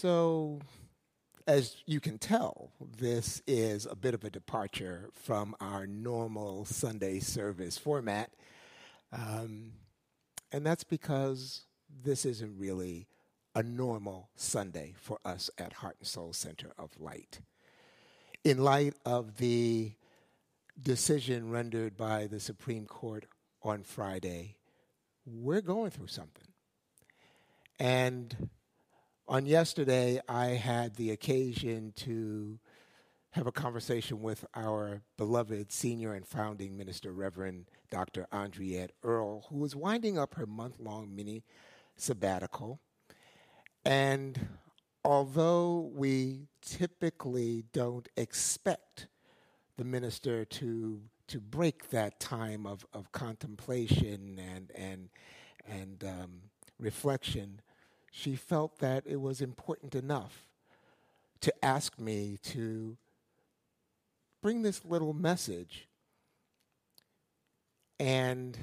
So, as you can tell, this is a bit of a departure from our normal Sunday service format. Um, and that's because this isn't really a normal Sunday for us at Heart and Soul Center of Light. In light of the decision rendered by the Supreme Court on Friday, we're going through something. And on yesterday, I had the occasion to have a conversation with our beloved senior and founding minister, Reverend Dr. Andriette Earl, who was winding up her month long mini sabbatical. And although we typically don't expect the minister to to break that time of, of contemplation and and and um, reflection, she felt that it was important enough to ask me to bring this little message. And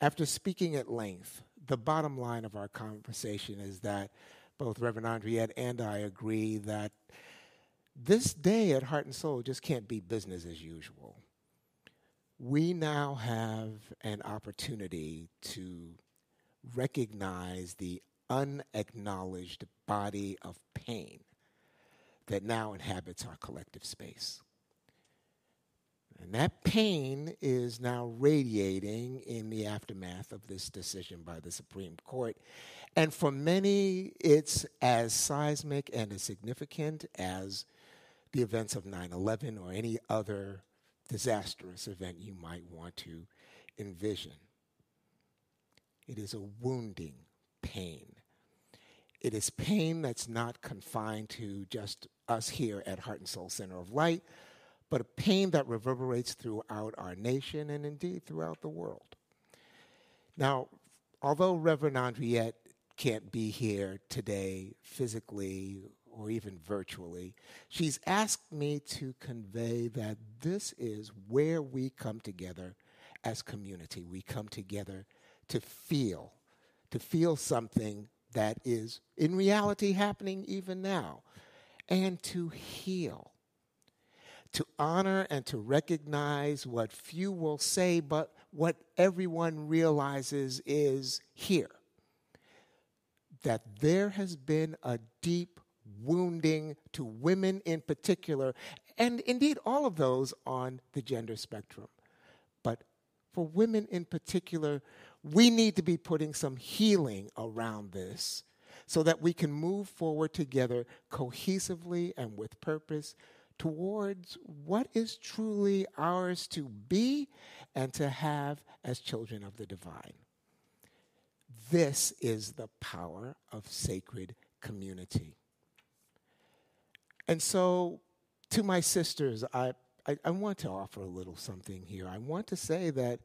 after speaking at length, the bottom line of our conversation is that both Reverend Andriette and I agree that this day at Heart and Soul just can't be business as usual. We now have an opportunity to recognize the unacknowledged body of pain that now inhabits our collective space. And that pain is now radiating in the aftermath of this decision by the Supreme Court. And for many, it's as seismic and as significant as the events of 9 11 or any other disastrous event you might want to envision. It is a wounding pain. It is pain that's not confined to just us here at Heart and Soul Center of Light, but a pain that reverberates throughout our nation and indeed throughout the world. Now, although Reverend Andriette can't be here today physically or even virtually, she's asked me to convey that this is where we come together as community. We come together to feel, to feel something that is in reality happening even now, and to heal, to honor and to recognize what few will say, but what everyone realizes is here. That there has been a deep wounding to women in particular, and indeed all of those on the gender spectrum. But for women in particular, we need to be putting some healing around this so that we can move forward together cohesively and with purpose towards what is truly ours to be and to have as children of the divine. This is the power of sacred community. And so, to my sisters, I, I, I want to offer a little something here. I want to say that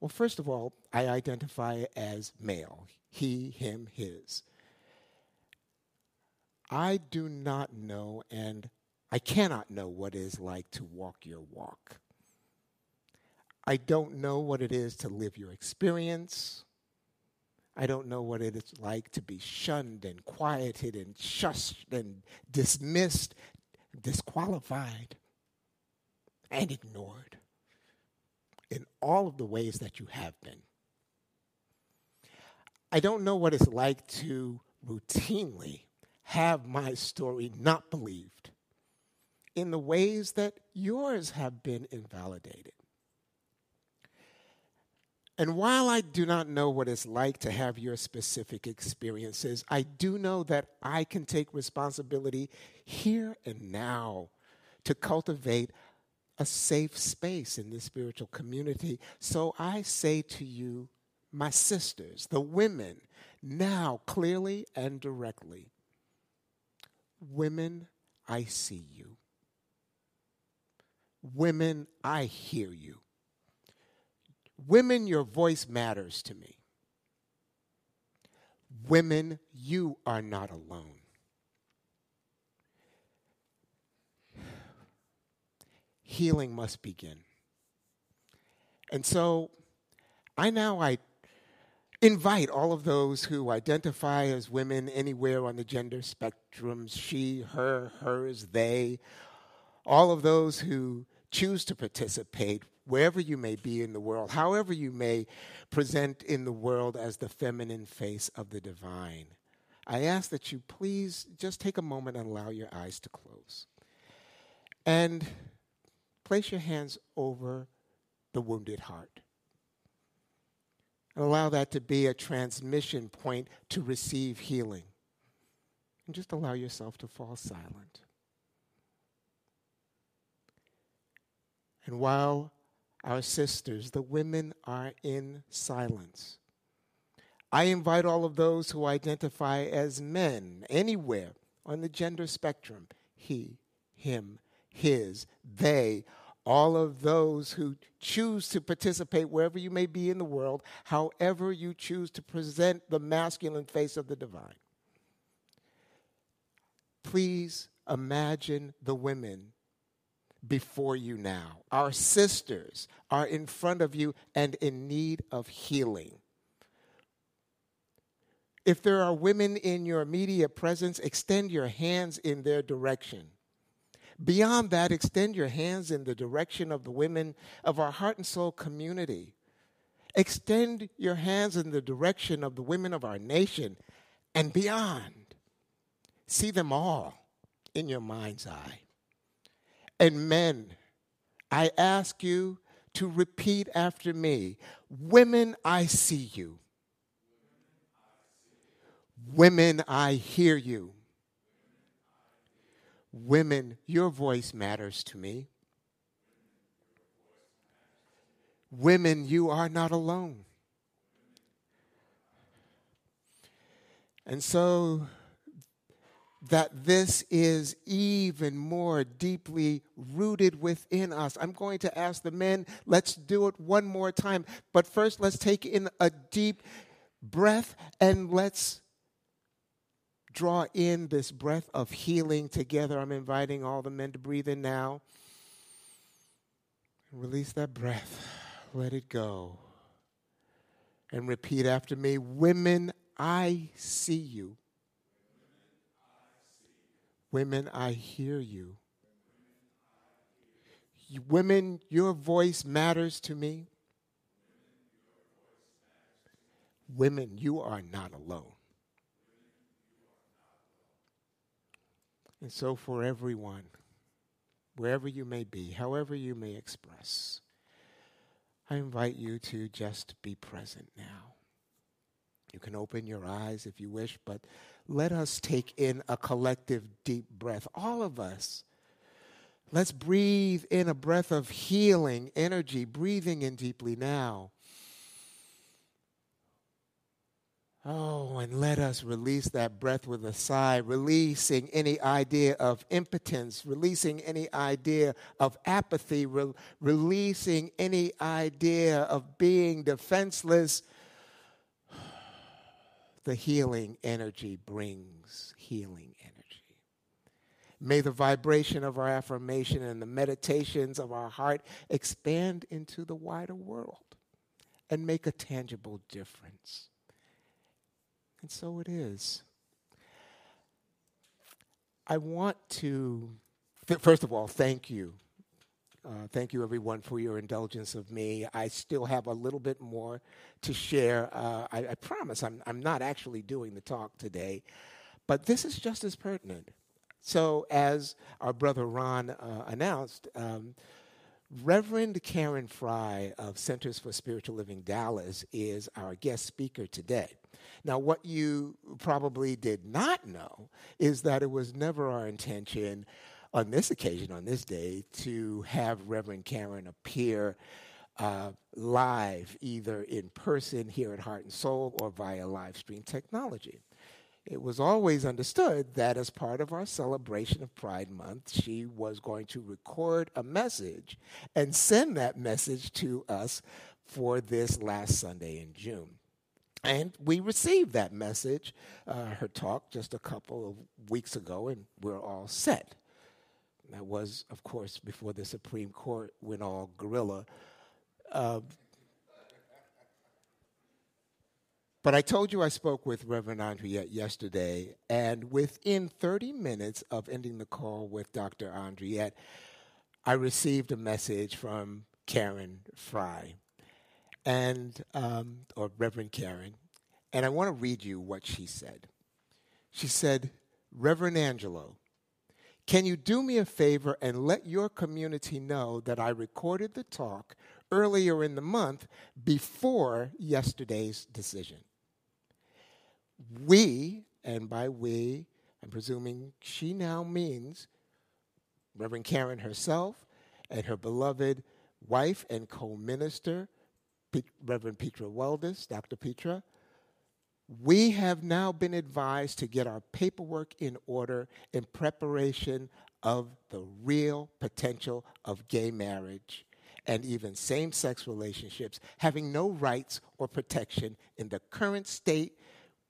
well, first of all, I identify as male he, him, his. I do not know, and I cannot know what it is like to walk your walk. I don't know what it is to live your experience. I don't know what it is like to be shunned and quieted and shushed and dismissed, disqualified, and ignored in all of the ways that you have been. I don't know what it's like to routinely have my story not believed in the ways that yours have been invalidated. And while I do not know what it's like to have your specific experiences, I do know that I can take responsibility here and now to cultivate a safe space in this spiritual community. So I say to you, my sisters, the women, now clearly and directly, women, I see you. Women, I hear you. Women, your voice matters to me. Women, you are not alone. Healing must begin. And so I now I invite all of those who identify as women anywhere on the gender spectrum she, her, hers, they, all of those who choose to participate wherever you may be in the world, however you may present in the world as the feminine face of the divine. I ask that you please just take a moment and allow your eyes to close. And place your hands over the wounded heart. And allow that to be a transmission point to receive healing. And just allow yourself to fall silent. And while our sisters, the women, are in silence, I invite all of those who identify as men anywhere on the gender spectrum he, him, his, they, all of those who choose to participate wherever you may be in the world, however you choose to present the masculine face of the divine. Please imagine the women before you now. Our sisters are in front of you and in need of healing. If there are women in your immediate presence, extend your hands in their direction. Beyond that, extend your hands in the direction of the women of our heart and soul community. Extend your hands in the direction of the women of our nation and beyond. See them all in your mind's eye. And men, I ask you to repeat after me Women, I see you. Women, I hear you. Women, your voice matters to me. Women, you are not alone. And so that this is even more deeply rooted within us. I'm going to ask the men, let's do it one more time. But first, let's take in a deep breath and let's draw in this breath of healing together. I'm inviting all the men to breathe in now. Release that breath. Let it go. And repeat after me Women, I see you. Women, I hear you. Women, your voice matters to me. Women, you are not alone. And so, for everyone, wherever you may be, however you may express, I invite you to just be present now. You can open your eyes if you wish, but let us take in a collective deep breath. All of us. Let's breathe in a breath of healing energy, breathing in deeply now. Oh, and let us release that breath with a sigh, releasing any idea of impotence, releasing any idea of apathy, re- releasing any idea of being defenseless. The healing energy brings healing energy. May the vibration of our affirmation and the meditations of our heart expand into the wider world and make a tangible difference. And so it is. I want to, th- first of all, thank you. Uh, thank you, everyone, for your indulgence of me. I still have a little bit more to share. Uh, I, I, promise I'm, I'm not actually doing the talk today, but this is just as pertinent. So, as our brother Ron uh, announced, um, Reverend Karen Fry of Centers for Spiritual Living Dallas is our guest speaker today. Now, what you probably did not know is that it was never our intention on this occasion, on this day, to have Reverend Karen appear uh, live, either in person here at Heart and Soul or via live stream technology. It was always understood that as part of our celebration of Pride Month, she was going to record a message and send that message to us for this last Sunday in June. And we received that message, uh, her talk, just a couple of weeks ago, and we're all set. That was, of course, before the Supreme Court went all guerrilla. Uh, But I told you I spoke with Reverend Andriette yesterday, and within 30 minutes of ending the call with Dr. Andriette, I received a message from Karen Fry, and um, or Reverend Karen, and I want to read you what she said. She said, Reverend Angelo, can you do me a favor and let your community know that I recorded the talk earlier in the month before yesterday's decision? We, and by we, I'm presuming she now means Reverend Karen herself and her beloved wife and co minister, Reverend Petra Weldes, Dr. Petra, we have now been advised to get our paperwork in order in preparation of the real potential of gay marriage and even same sex relationships having no rights or protection in the current state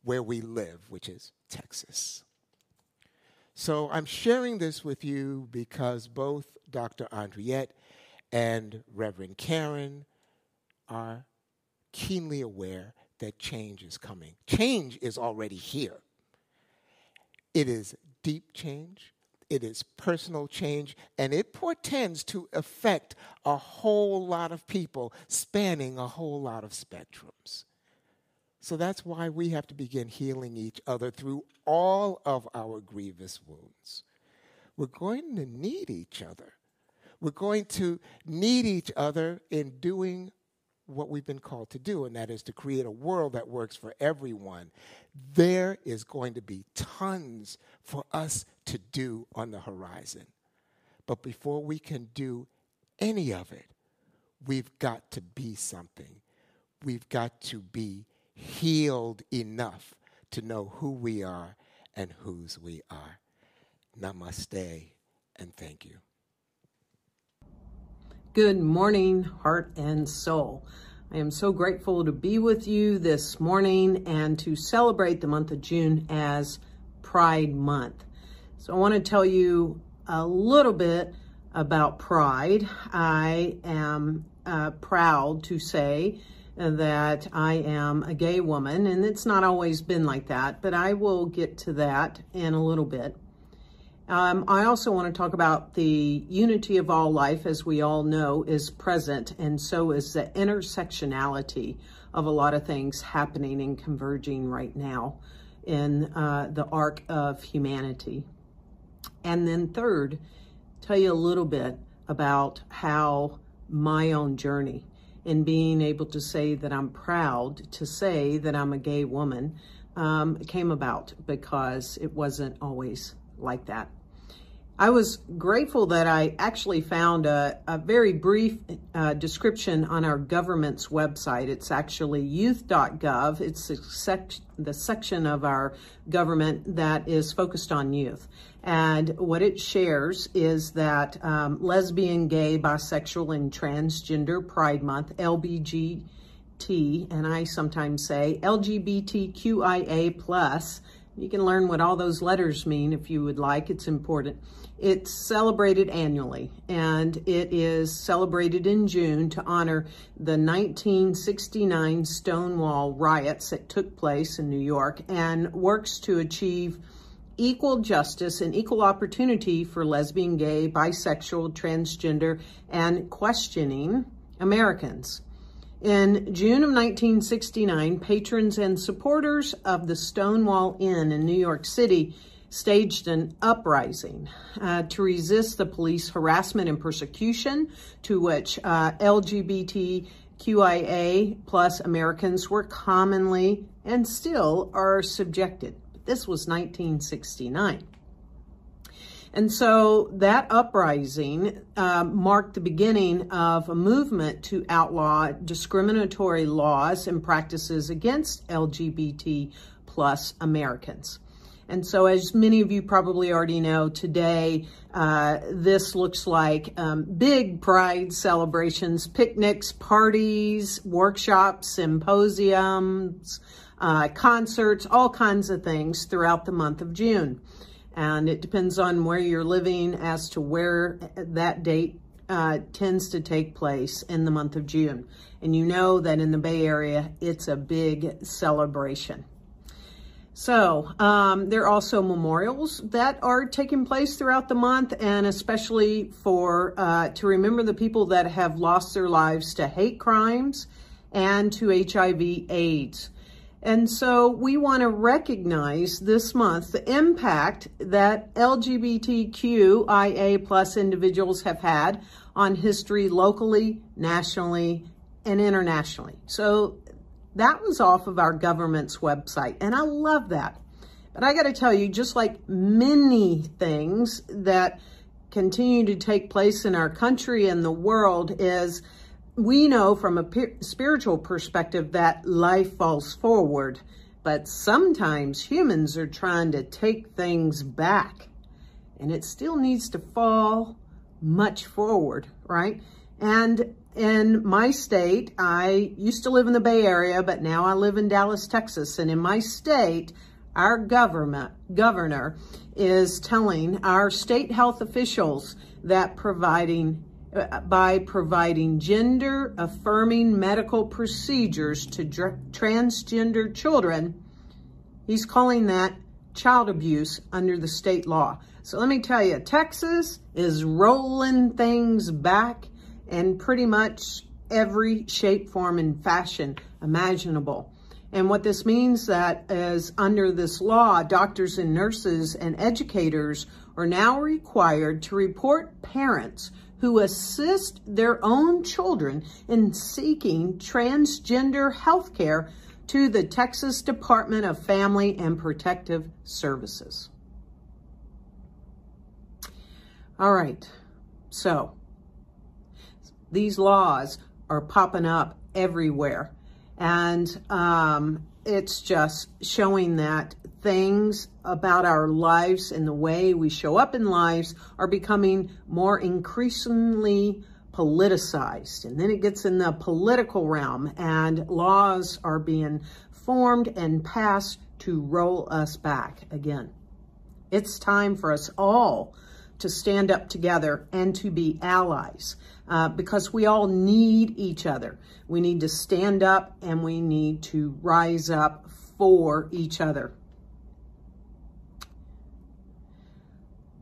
where we live, which is Texas. So I'm sharing this with you because both Dr. Andriette and Reverend Karen are keenly aware that change is coming. Change is already here. It is deep change, it is personal change, and it portends to affect a whole lot of people spanning a whole lot of spectrums. So that's why we have to begin healing each other through all of our grievous wounds. We're going to need each other. We're going to need each other in doing what we've been called to do, and that is to create a world that works for everyone. There is going to be tons for us to do on the horizon. But before we can do any of it, we've got to be something. We've got to be healed enough to know who we are and whose we are. Namaste and thank you. Good morning, heart and soul. I am so grateful to be with you this morning and to celebrate the month of June as Pride Month. So, I want to tell you a little bit about Pride. I am uh, proud to say that I am a gay woman, and it's not always been like that, but I will get to that in a little bit. Um, I also want to talk about the unity of all life, as we all know, is present, and so is the intersectionality of a lot of things happening and converging right now in uh, the arc of humanity. And then, third, tell you a little bit about how my own journey in being able to say that I'm proud to say that I'm a gay woman um, came about because it wasn't always like that. I was grateful that I actually found a, a very brief uh, description on our government's website. It's actually youth.gov. It's the, sec- the section of our government that is focused on youth. And what it shares is that um, lesbian, gay, bisexual, and transgender Pride Month, LBGT, and I sometimes say LGBTQIA plus. You can learn what all those letters mean if you would like. It's important it's celebrated annually, and it is celebrated in June to honor the 1969 Stonewall riots that took place in New York and works to achieve equal justice and equal opportunity for lesbian, gay, bisexual, transgender, and questioning Americans. In June of 1969, patrons and supporters of the Stonewall Inn in New York City staged an uprising uh, to resist the police harassment and persecution to which uh, LGBTQIA plus Americans were commonly and still are subjected. This was 1969. And so that uprising uh, marked the beginning of a movement to outlaw discriminatory laws and practices against LGBT plus Americans. And so, as many of you probably already know, today uh, this looks like um, big pride celebrations, picnics, parties, workshops, symposiums, uh, concerts, all kinds of things throughout the month of June. And it depends on where you're living as to where that date uh, tends to take place in the month of June. And you know that in the Bay Area, it's a big celebration. So, um, there are also memorials that are taking place throughout the month, and especially for uh, to remember the people that have lost their lives to hate crimes and to HIV/AIDS. And so we want to recognize this month the impact that LGBTQIA plus individuals have had on history locally, nationally, and internationally. So that was off of our government's website, and I love that. But I got to tell you, just like many things that continue to take place in our country and the world, is we know from a spiritual perspective that life falls forward, but sometimes humans are trying to take things back and it still needs to fall much forward, right? And in my state, I used to live in the Bay Area, but now I live in Dallas, Texas. And in my state, our government governor is telling our state health officials that providing by providing gender affirming medical procedures to transgender children. He's calling that child abuse under the state law. So let me tell you, Texas is rolling things back in pretty much every shape, form, and fashion imaginable. And what this means that is under this law, doctors and nurses and educators are now required to report parents who assist their own children in seeking transgender health care to the Texas Department of Family and Protective Services. All right, so these laws are popping up everywhere. And um, it's just showing that things about our lives and the way we show up in lives are becoming more increasingly politicized. And then it gets in the political realm, and laws are being formed and passed to roll us back again. It's time for us all to stand up together and to be allies uh, because we all need each other. We need to stand up and we need to rise up for each other.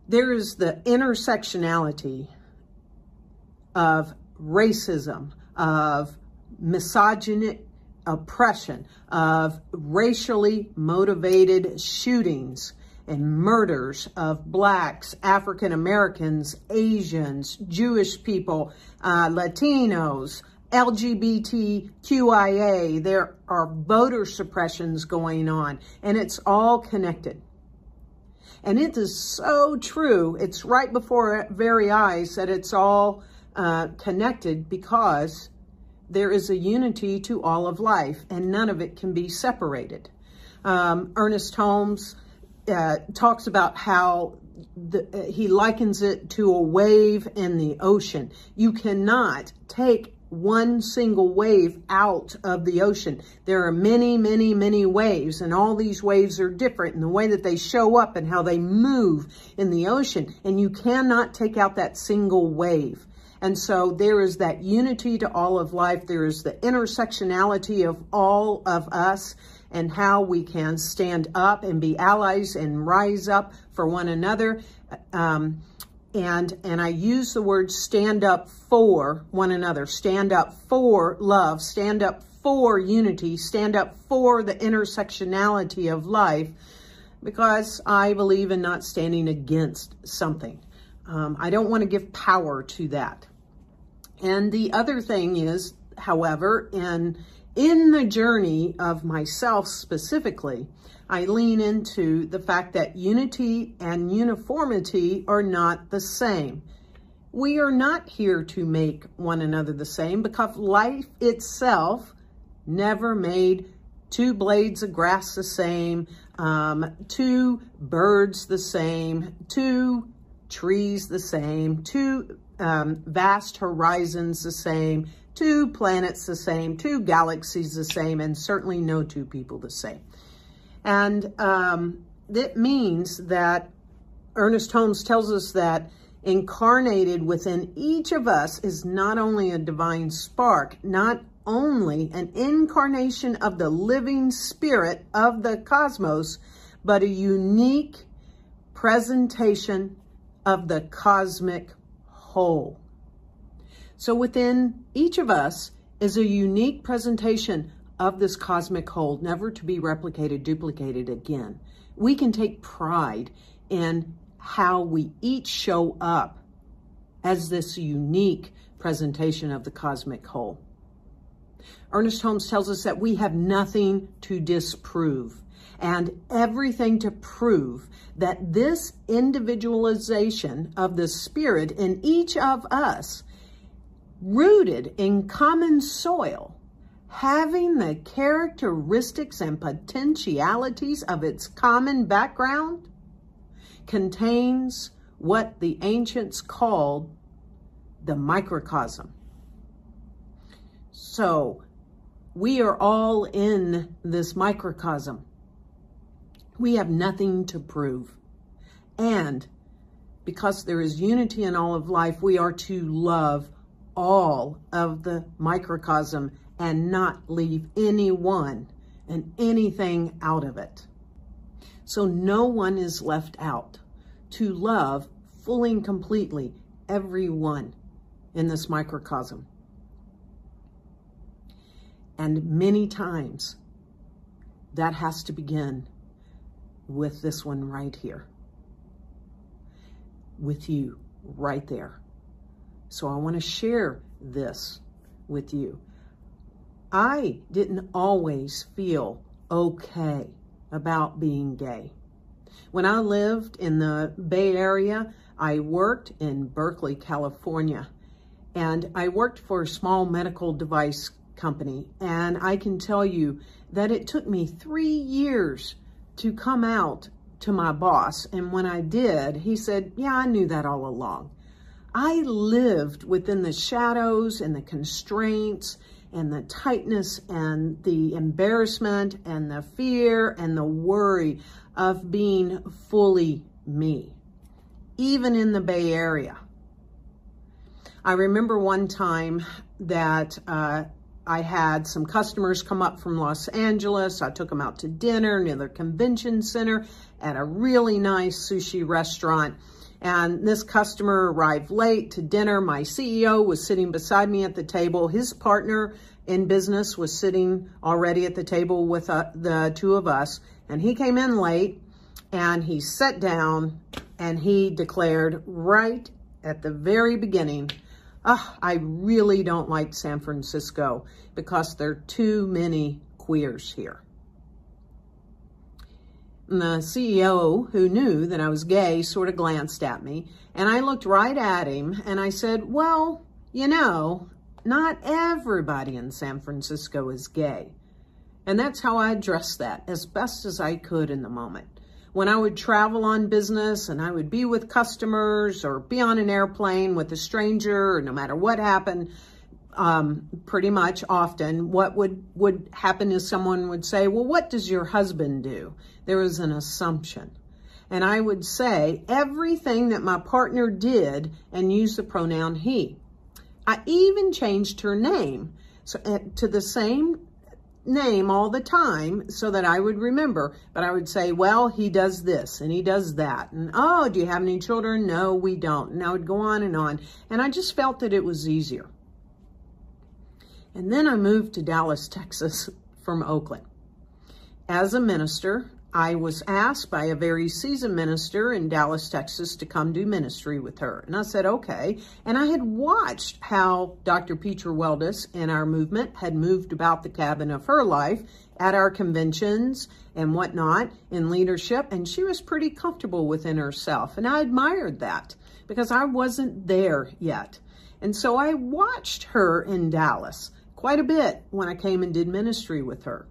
There is the intersectionality of racism, of misogyny, oppression, of racially motivated shootings, and murders of blacks, African Americans, Asians, Jewish people, uh, Latinos, LGBTQIA. There are voter suppressions going on, and it's all connected. And it is so true. It's right before our very eyes that it's all uh, connected because there is a unity to all of life, and none of it can be separated. Um, Ernest Holmes uh, talks about how the, uh, he likens it to a wave in the ocean. You cannot take one single wave out of the ocean. There are many, many, many waves, and all these waves are different in the way that they show up and how they move in the ocean. And you cannot take out that single wave. And so there is that unity to all of life. There is the intersectionality of all of us and how we can stand up and be allies and rise up for one another. Um, and and I use the word stand up for one another, stand up for love, stand up for unity, stand up for the intersectionality of life, because I believe in not standing against something. Um, I don't want to give power to that. And the other thing is, however, in in the journey of myself specifically, I lean into the fact that unity and uniformity are not the same. We are not here to make one another the same because life itself never made two blades of grass the same, um, two birds the same, two trees the same, two um, vast horizons the same, two planets the same, two galaxies the same, and certainly no two people the same. And um, that means that Ernest Holmes tells us that incarnated within each of us is not only a divine spark, not only an incarnation of the living spirit of the cosmos, but a unique presentation of the cosmic whole. So within each of us is a unique presentation of this cosmic whole, never to be replicated, duplicated again. We can take pride in how we each show up as this unique presentation of the cosmic whole. Ernest Holmes tells us that we have nothing to disprove and everything to prove that this individualization of the spirit in each of us, rooted in common soil, having the characteristics and potentialities of its common background, contains what the ancients called the microcosm. So, we are all in this microcosm. We have nothing to prove. And because there is unity in all of life, we are to love all of the microcosm and not leave anyone and anything out of it. So no one is left out. To love fully and completely everyone in this microcosm. And many times that has to begin with this one right here. With you right there. So I want to share this with you. I didn't always feel okay about being gay. When I lived in the Bay Area, I worked in Berkeley, California, and I worked for a small medical device company. And I can tell you that it took me three years to come out to my boss. And when I did, he said, Yeah, I knew that all along. I lived within the shadows and the constraints and the tightness and the embarrassment and the fear and the worry of being fully me, even in the Bay Area. I remember one time that uh, I had some customers come up from Los Angeles. I took them out to dinner near the convention center at a really nice sushi restaurant. And this customer arrived late to dinner. My CEO was sitting beside me at the table. His partner in business was sitting already at the table with uh, the two of us. And he came in late and he sat down and he declared right at the very beginning, I really don't like San Francisco because there are too many queers here. And the CEO, who knew that I was gay, sort of glanced at me, and I looked right at him and I said, Well, you know, not everybody in San Francisco is gay. And that's how I addressed that as best as I could in the moment when I would travel on business and I would be with customers or be on an airplane with a stranger, no matter what happened, um, pretty much often, what would, would happen is someone would say, Well, what does your husband do? There was an assumption. And I would say everything that my partner did and use the pronoun he. I even changed her name so, uh, to the same name all the time so that I would remember. But I would say, well, he does this and he does that. And oh, do you have any children? No, we don't. And I would go on and on. And I just felt that it was easier. And then I moved to Dallas, Texas from Oakland. As a minister, I was asked by a very seasoned minister in Dallas, Texas to come do ministry with her. And I said, okay. And I had watched how Dr. Petra Weldes and our movement had moved about the cabin of her life at our conventions and whatnot in leadership. And she was pretty comfortable within herself. And I admired that because I wasn't there yet. And so I watched her in Dallas quite a bit when I came and did ministry with her.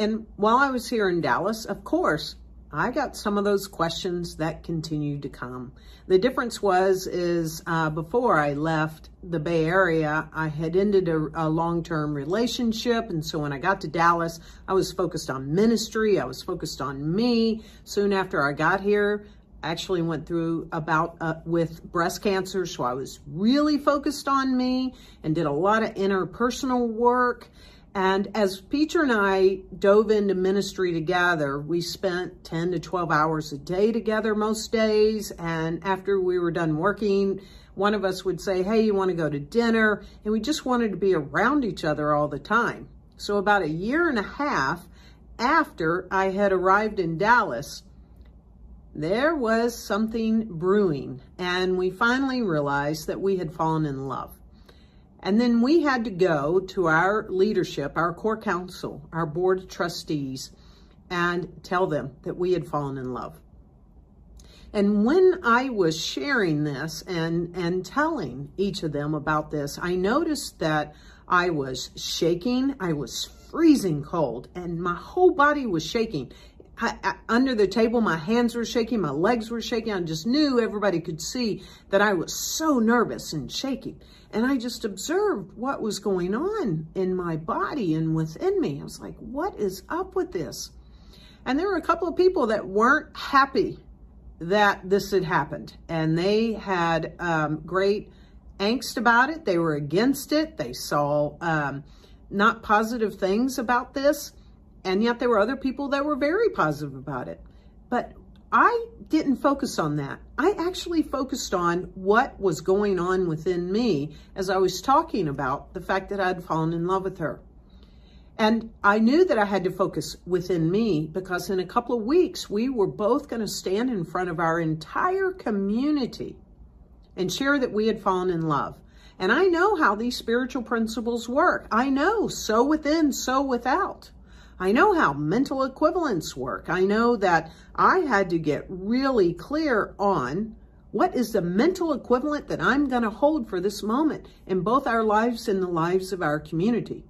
And while I was here in Dallas, of course, I got some of those questions that continued to come. The difference was is uh, before I left the Bay Area, I had ended a, a long-term relationship, and so when I got to Dallas, I was focused on ministry. I was focused on me. Soon after I got here, actually went through about uh, with breast cancer, so I was really focused on me and did a lot of interpersonal work. And as Petra and I dove into ministry together, we spent 10 to 12 hours a day together most days. And after we were done working, one of us would say, Hey, you want to go to dinner? And we just wanted to be around each other all the time. So, about a year and a half after I had arrived in Dallas, there was something brewing, and we finally realized that we had fallen in love. And then we had to go to our leadership, our core council, our board of trustees, and tell them that we had fallen in love. And when I was sharing this and, and telling each of them about this, I noticed that I was shaking, I was freezing cold, and my whole body was shaking. I, I, under the table, my hands were shaking, my legs were shaking. I just knew everybody could see that I was so nervous and shaking. And I just observed what was going on in my body and within me. I was like, what is up with this? And there were a couple of people that weren't happy that this had happened. And they had um, great angst about it. They were against it. They saw um, not positive things about this. And yet there were other people that were very positive about it. But I didn't focus on that. I actually focused on what was going on within me as I was talking about the fact that I'd fallen in love with her. And I knew that I had to focus within me because in a couple of weeks, we were both going to stand in front of our entire community and share that we had fallen in love. And I know how these spiritual principles work. I know so within, so without. I know how mental equivalents work. I know that I had to get really clear on what is the mental equivalent that I'm going to hold for this moment in both our lives and the lives of our community.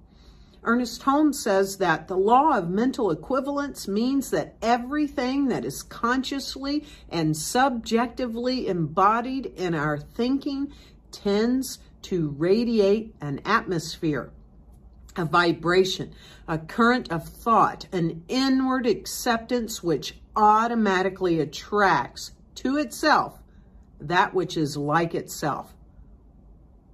Ernest Holmes says that the law of mental equivalence means that everything that is consciously and subjectively embodied in our thinking tends to radiate an atmosphere a vibration, a current of thought, an inward acceptance which automatically attracts to itself that which is like itself.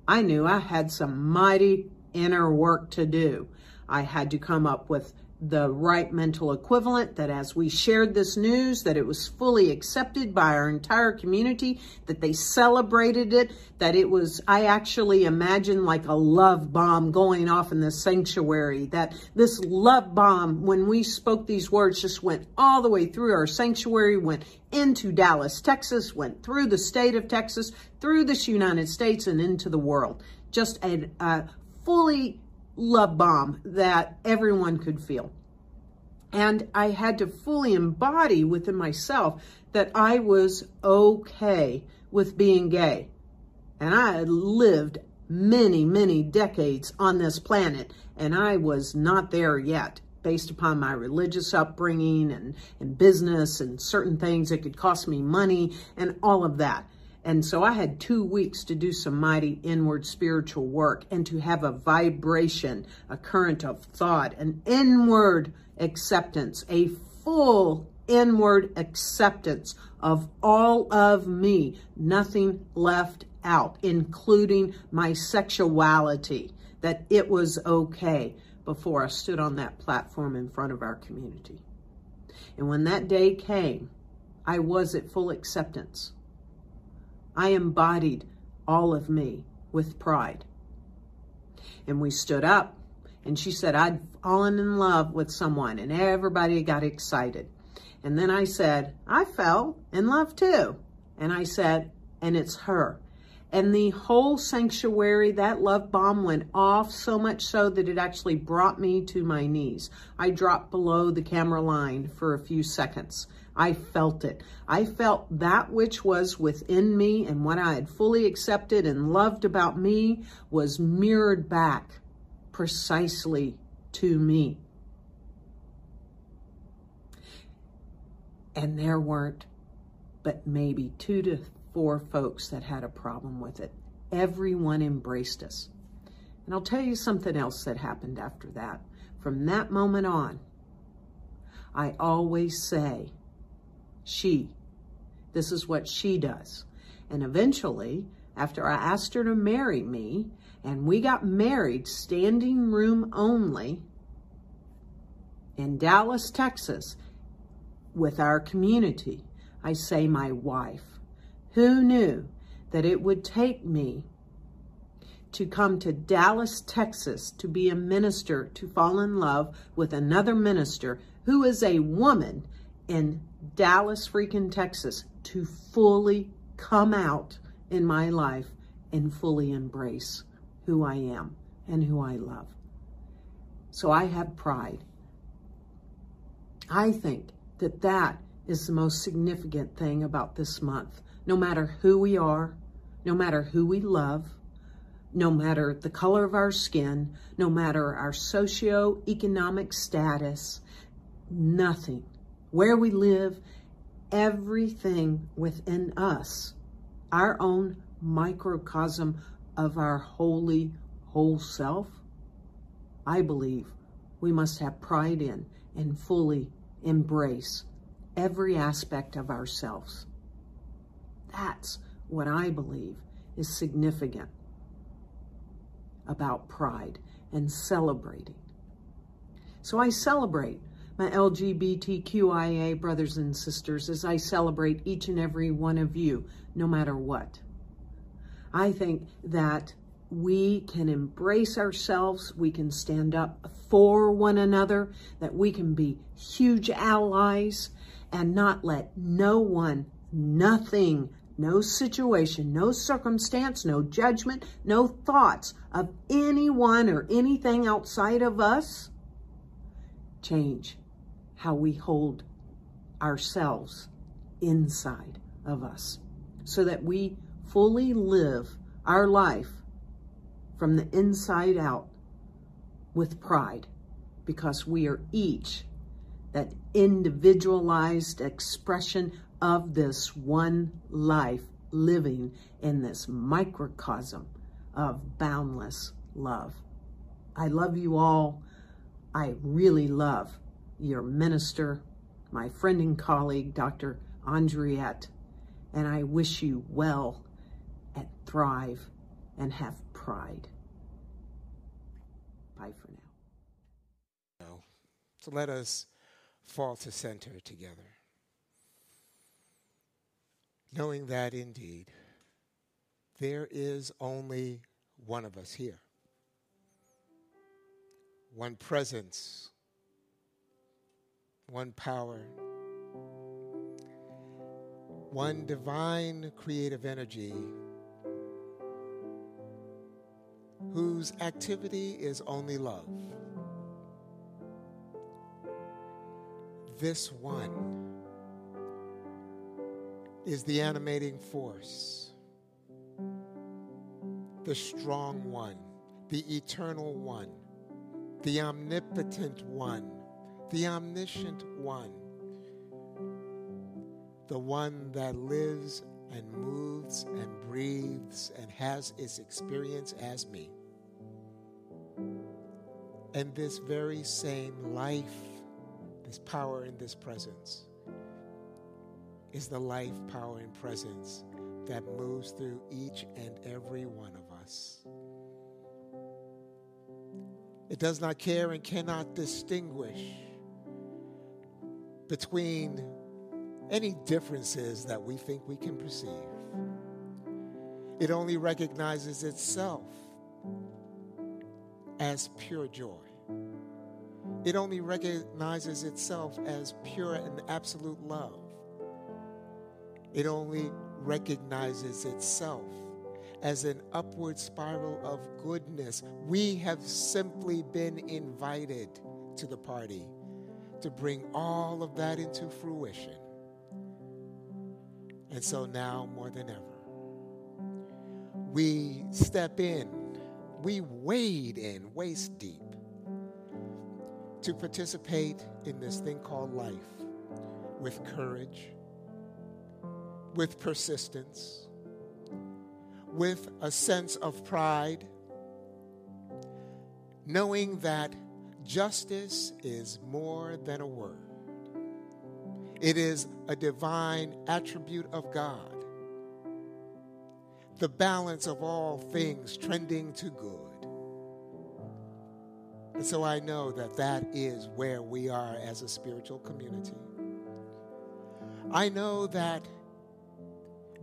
I knew I had some mighty inner work to do. I had to come up with the right mental equivalent that as we shared this news that it was fully accepted by our entire community that they celebrated it that it was i actually imagined like a love bomb going off in the sanctuary that this love bomb when we spoke these words just went all the way through our sanctuary went into dallas texas went through the state of texas through this united states and into the world. Just a, a fully love bomb that everyone could feel. And I had to fully embody within myself that I was okay with being gay. And I had lived many, many decades on this planet, and I was not there yet based upon my religious upbringing and, and business and certain things that could cost me money and all of that. And so I had two weeks to do some mighty inward spiritual work and to have a vibration, a current of thought, an inward acceptance, a full inward acceptance of all of me, nothing left out, including my sexuality, that it was okay before I stood on that platform in front of our community. And when that day came, I was at full acceptance. I embodied all of me with pride. And we stood up and she said, I'd fallen in love with someone and everybody got excited. And then I said, I fell in love too. And I said, and it's her. And the whole sanctuary, that love bomb went off so much so that it actually brought me to my knees. I dropped below the camera line for a few seconds. I felt it. I felt that which was within me and what I had fully accepted and loved about me was mirrored back precisely to me. And there weren't but maybe two to four folks that had a problem with it. Everyone embraced us. And I'll tell you something else that happened after that. From that moment on, I always say, she, This is what she does. And eventually, after I asked her to marry me, and we got married standing room only in Dallas, Texas, with our community, I say my wife. Who knew that it would take me to come to Dallas, Texas to be a minister, to fall in love with another minister who is a woman in Dallas, freaking Texas, to fully come out in my life and fully embrace who I am and who I love. So I have pride. I think that that is the most significant thing about this month. No matter who we are, no matter who we love, no matter the color of our skin, no matter our socio-economic status, nothing, where we live, everything within us, our own microcosm of our holy whole self, I believe we must have pride in and fully embrace every aspect of ourselves. That's what I believe is significant about pride and celebrating. So I celebrate my LGBTQIA brothers and sisters as I celebrate each and every one of you, no matter what. I think that we can embrace ourselves, we can stand up for one another, that we can be huge allies and not let no one, nothing, no situation, no circumstance, no judgment, no thoughts of anyone or anything outside of us change how we hold ourselves inside of us so that we fully live our life from the inside out with pride because we are each that individualized expression of this one life living in this microcosm of boundless love. I love you all. I really love your minister, my friend and colleague, Dr. Andriette, and I wish you well and thrive and have pride. Bye for now. So let us fall to center together, knowing that indeed there is only one of us here, one presence, one power, one divine creative energy whose activity is only love. This one is the animating force, the strong one, the eternal one, the omnipotent one, the omniscient one, the one that lives and moves and breathes and has its experience as me. And this very same life, this power in this presence, is the life, power, and presence that moves through each and every one of us. It does not care and cannot distinguish between any differences that we think we can perceive. It only recognizes itself as pure joy. It only recognizes itself as pure and absolute love. It only recognizes itself as an upward spiral of goodness. We have simply been invited to the party to bring all of that into fruition. And so now more than ever, we step in, we wade in waist deep to participate in this thing called life with courage, with persistence, with a sense of pride, knowing that justice is more than a word. It is a divine attribute of God. The balance of all things trending to good. And so I know that that is where we are as a spiritual community. I know that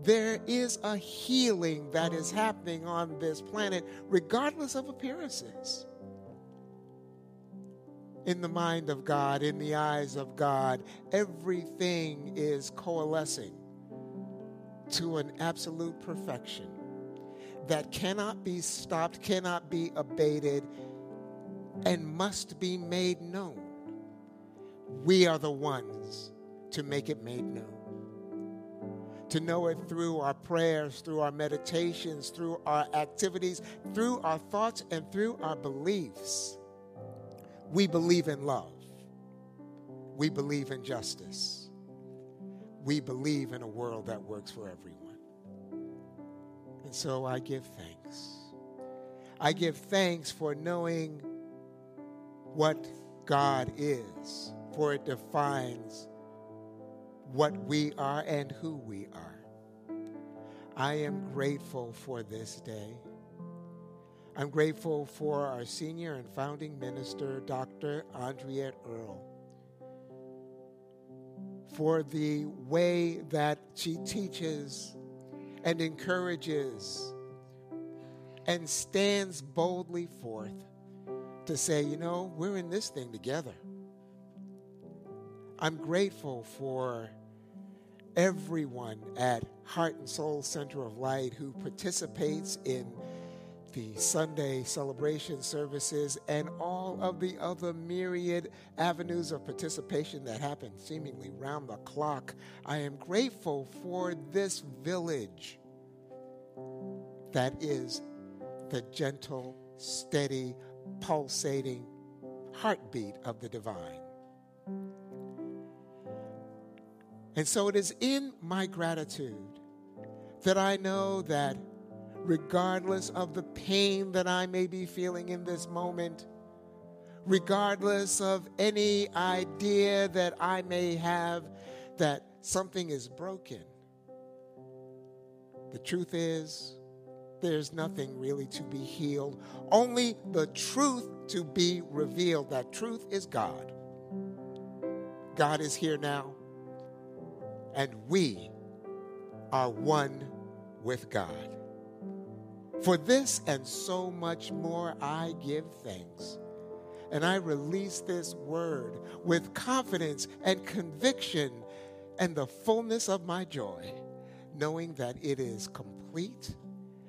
there is a healing that is happening on this planet, regardless of appearances. In the mind of God, in the eyes of God, everything is coalescing to an absolute perfection that cannot be stopped, cannot be abated, and must be made known. We are the ones to make it made known to know it through our prayers, through our meditations, through our activities, through our thoughts, and through our beliefs. We believe in love. We believe in justice. We believe in a world that works for everyone. And so I give thanks. I give thanks for knowing what God is, for it defines what we are and who we are. I am grateful for this day. I'm grateful for our senior and founding minister, Dr. Andriette Earle, for the way that she teaches and encourages and stands boldly forth to say, you know, we're in this thing together. I'm grateful for everyone at Heart and Soul Center of Light who participates in the Sunday celebration services and all of the other myriad avenues of participation that happen seemingly round the clock. I am grateful for this village that is the gentle, steady, pulsating heartbeat of the divine. And so it is in my gratitude that I know that regardless of the pain that I may be feeling in this moment, regardless of any idea that I may have that something is broken, the truth is there's nothing really to be healed, only the truth to be revealed. That truth is God. God is here now and we are one with God. For this and so much more, I give thanks. And I release this word with confidence and conviction and the fullness of my joy, knowing that it is complete.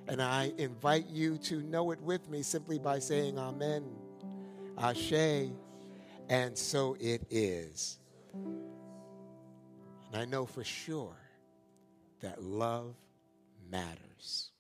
And I invite you to know it with me simply by saying Amen, Ashe, and so it is. And I know for sure that love matters.